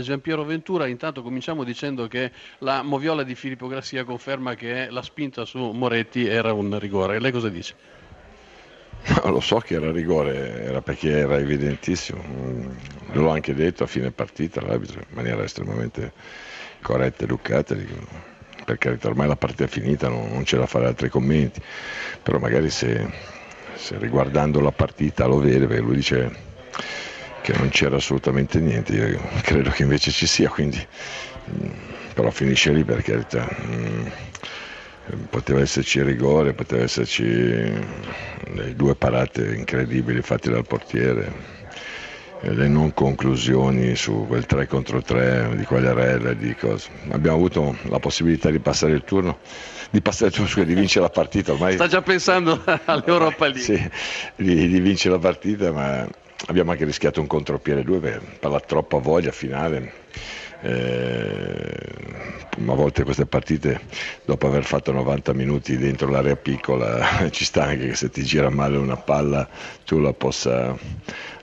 Giampiero Ventura, intanto cominciamo dicendo che la moviola di Filippo Grassia conferma che la spinta su Moretti era un rigore. Lei cosa dice? No, lo so che era rigore, era perché era evidentissimo. Mm, l'ho anche detto a fine partita l'arbitro in maniera estremamente corretta e educata. Per carità, ormai la partita è finita, non, non c'è da fare altri commenti. Però magari se, se riguardando la partita lo vede, perché lui dice che non c'era assolutamente niente, io credo che invece ci sia, quindi, mm, però finisce lì per carità. Mm, poteva esserci rigore, poteva esserci le due parate incredibili fatte dal portiere, le non conclusioni su quel 3 contro 3 di Quagliarella di cose. Abbiamo avuto la possibilità di passare il turno, di passare il turno, di vincere la partita. Ormai... Sta già pensando all'Europa League. Sì, di, di vincere la partita, ma abbiamo anche rischiato un contropiede 2 per, la troppa voglia finale. Eh, a volte queste partite dopo aver fatto 90 minuti dentro l'area piccola ci sta anche che se ti gira male una palla tu la possa,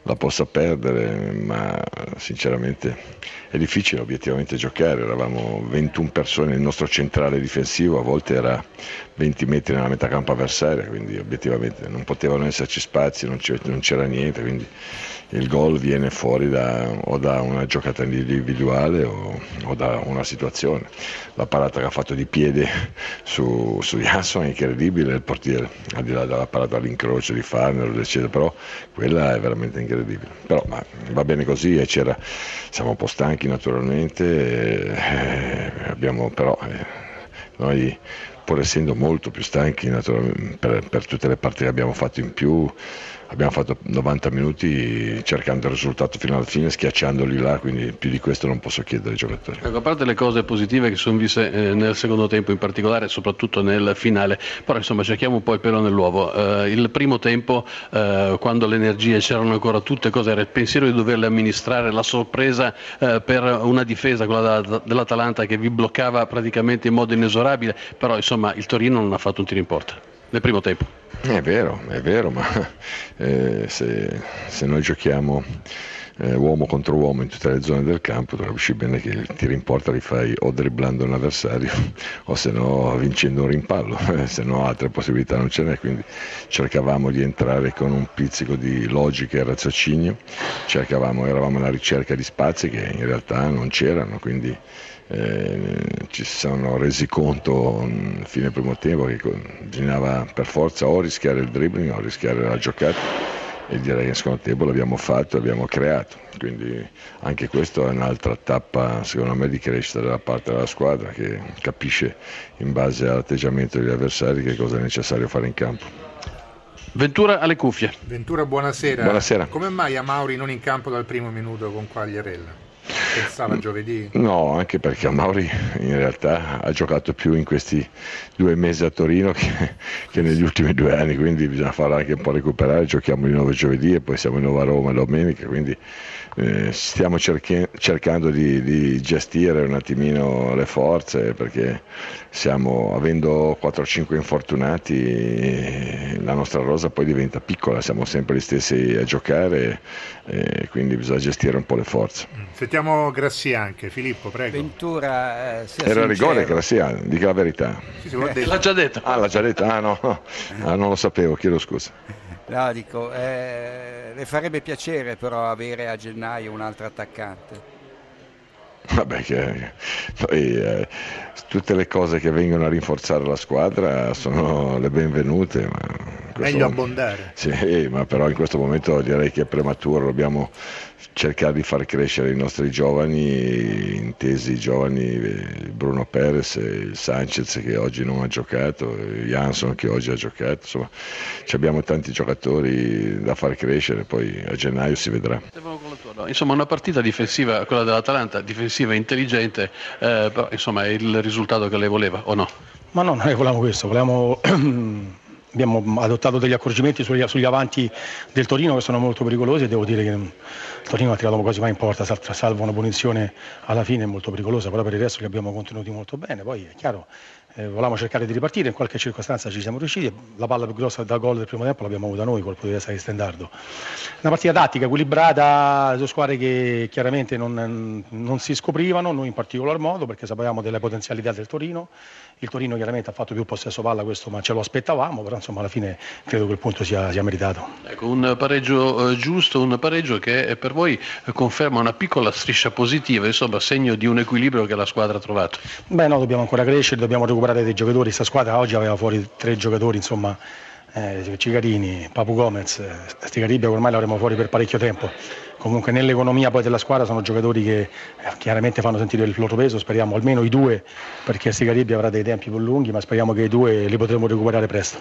la possa perdere ma sinceramente è difficile obiettivamente giocare eravamo 21 persone il nostro centrale difensivo a volte era 20 metri nella metà campo avversaria quindi obiettivamente non potevano esserci spazi non c'era niente quindi il gol viene fuori da, o da una giocata individuale o, o, da una situazione. La parata che ha fatto di piede su, su Jansson è incredibile, il portiere, al di là della parata all'incrocio di Farner, eccetera, però quella è veramente incredibile. Però ma, va bene così e c'era, siamo un po' stanchi naturalmente, eh, abbiamo però eh, noi pur essendo molto più stanchi per, per tutte le partite che abbiamo fatto in più, abbiamo fatto 90 minuti cercando il risultato fino alla fine, schiacciandoli là, quindi più di questo non posso chiedere ai giocatori. Ecco, a parte le cose positive che sono viste eh, nel secondo tempo in particolare, soprattutto nel finale, però insomma cerchiamo un po' il pelo nell'uovo. Eh, il primo tempo, eh, quando le energie c'erano ancora tutte, cosa era il pensiero di doverle amministrare, la sorpresa eh, per una difesa, quella da, dell'Atalanta che vi bloccava praticamente in modo inesorabile, però insomma il Torino non ha fatto un tiro in porta nel primo tempo. È vero, è vero, ma eh, se, se, noi giochiamo eh, uomo contro uomo in tutte le zone del campo, capisci bene che il tiro in porta li fai o dribblando un avversario o se no vincendo un rimpallo, eh, se no altre possibilità non ce n'è, quindi cercavamo di entrare con un pizzico di logica e raziocinio, cercavamo, eravamo alla ricerca di spazi che in realtà non c'erano, quindi eh, ci si sono resi conto a fine primo tempo che bisognava per forza o rischiare il dribbling o rischiare la giocata e direi che nel secondo tempo l'abbiamo fatto, l'abbiamo creato, quindi anche questa è un'altra tappa secondo me di crescita da parte della squadra che capisce in base all'atteggiamento degli avversari che cosa è necessario fare in campo. Ventura alle cuffie. Ventura, buonasera. Buonasera. Come mai a Mauri non in campo dal primo minuto con Quagliarella? Pensava giovedì? No, anche perché Mauri in realtà ha giocato più in questi due mesi a Torino che, che, negli ultimi due anni, quindi bisogna farlo anche un po' recuperare. Giochiamo di nuovo giovedì e poi siamo di nuovo a Roma domenica, quindi eh, stiamo cerchi- cercando di, di, gestire un attimino le forze perché stiamo avendo 4-5 infortunati, la nostra rosa poi diventa piccola, siamo sempre gli stessi a giocare, eh, quindi bisogna gestire un po' le forze. Sentiamo Grassia anche, Filippo, prego. Ventura, eh, Era rigore Grassia, dica la verità. Sì, sì, l'ha già detto. Ah, l'ha già detto, ah no. Ah, non lo sapevo, chiedo scusa. No, dico, eh, le farebbe piacere però avere a gennaio un altro attaccante. Vabbè, che, poi eh, tutte le cose che vengono a rinforzare la squadra sono le benvenute. Meglio abbondare. Sì, ma però in questo momento direi che è prematuro, dobbiamo cercare di far crescere i nostri giovani, intesi i giovani Bruno Perez, il Sanchez che oggi non ha giocato, Jansson che oggi ha giocato, insomma abbiamo tanti giocatori da far crescere, poi a gennaio si vedrà. Insomma una partita difensiva, quella dell'Atalanta, difensiva intelligente, eh, però insomma è il risultato che lei voleva o no? Ma no, non volevamo questo, volevamo abbiamo adottato degli accorgimenti sugli, sugli, avanti del Torino che sono molto pericolosi e devo dire che il Torino ha tirato quasi mai in porta, salvo una punizione alla fine molto pericolosa, però per il resto li abbiamo contenuti molto bene. Poi è chiaro, eh, volevamo cercare di ripartire, in qualche circostanza ci siamo riusciti, la palla più grossa da gol del primo tempo l'abbiamo avuta noi, colpo di testa di Stendardo. Una partita tattica, equilibrata, due squadre che chiaramente non, non, si scoprivano, noi in particolar modo perché sapevamo delle potenzialità del Torino, il Torino chiaramente ha fatto più possesso palla questo ma ce lo aspettavamo, però insomma alla fine credo che il punto sia, sia meritato. Ecco, un pareggio eh, giusto, un pareggio che per voi conferma una piccola striscia positiva, insomma segno di un equilibrio che la squadra ha trovato. Beh no, dobbiamo ancora crescere, dobbiamo recuperare recuperare dei giocatori, questa squadra oggi aveva fuori tre giocatori, insomma, eh, Cigarini, Papu Gomez, eh, Stigaribia ormai l'avremo fuori per parecchio tempo. Comunque nell'economia poi della squadra sono giocatori che eh, chiaramente fanno sentire il loro peso, speriamo almeno i due, perché Stigaribia avrà dei tempi più lunghi, ma speriamo che i due li potremo recuperare presto.